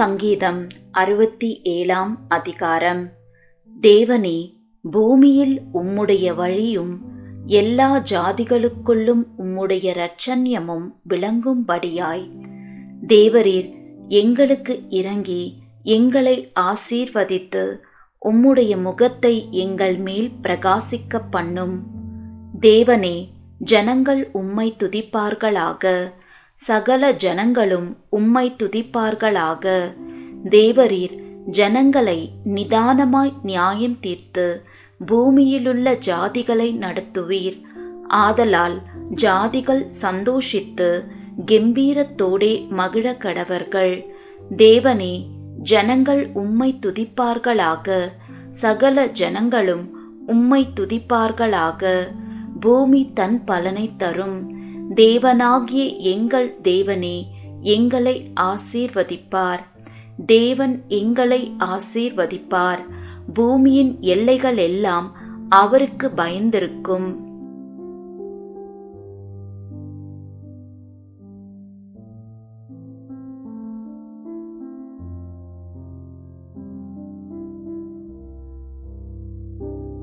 சங்கீதம் அறுபத்தி ஏழாம் அதிகாரம். தேவனே பூமியில் உம்முடைய வழியும் எல்லா ஜாதிகளுக்குள்ளும் உம்முடைய இரட்சண்யமும் விளங்கும்படியாய். தேவரீர் எங்களுக்கு இறங்கி எங்களை ஆசீர்வதித்து உம்முடைய முகத்தை எங்கள் மேல் பிரகாசிக்க பண்ணும். தேவனே ஜனங்கள் உம்மை துதிப்பார்களாக. சகல ஜனங்களும் உம்மை துதிப்பார்களாக. தேவரீர் ஜனங்களை நிதானமாய் நியாயம் தீர்த்து பூமியிலுள்ள ஜாதிகளை நடத்துவீர். ஆதலால் ஜாதிகள் சந்தோஷித்து கெம்பீரத்தோடே மகிழ கடவர்கள். தேவனே ஜனங்கள் உம்மை துதிப்பார்களாக. சகல ஜனங்களும் உம்மை துதிப்பார்களாக. பூமி தன் பலனை தரும். தேவனாகிய எங்கள் தேவனே எங்களை ஆசீர்வதிப்பார். தேவன் எங்களை ஆசீர்வதிப்பார். பூமியின் எல்லைகள் எல்லாம் அவருக்கு பயந்திருக்கும்.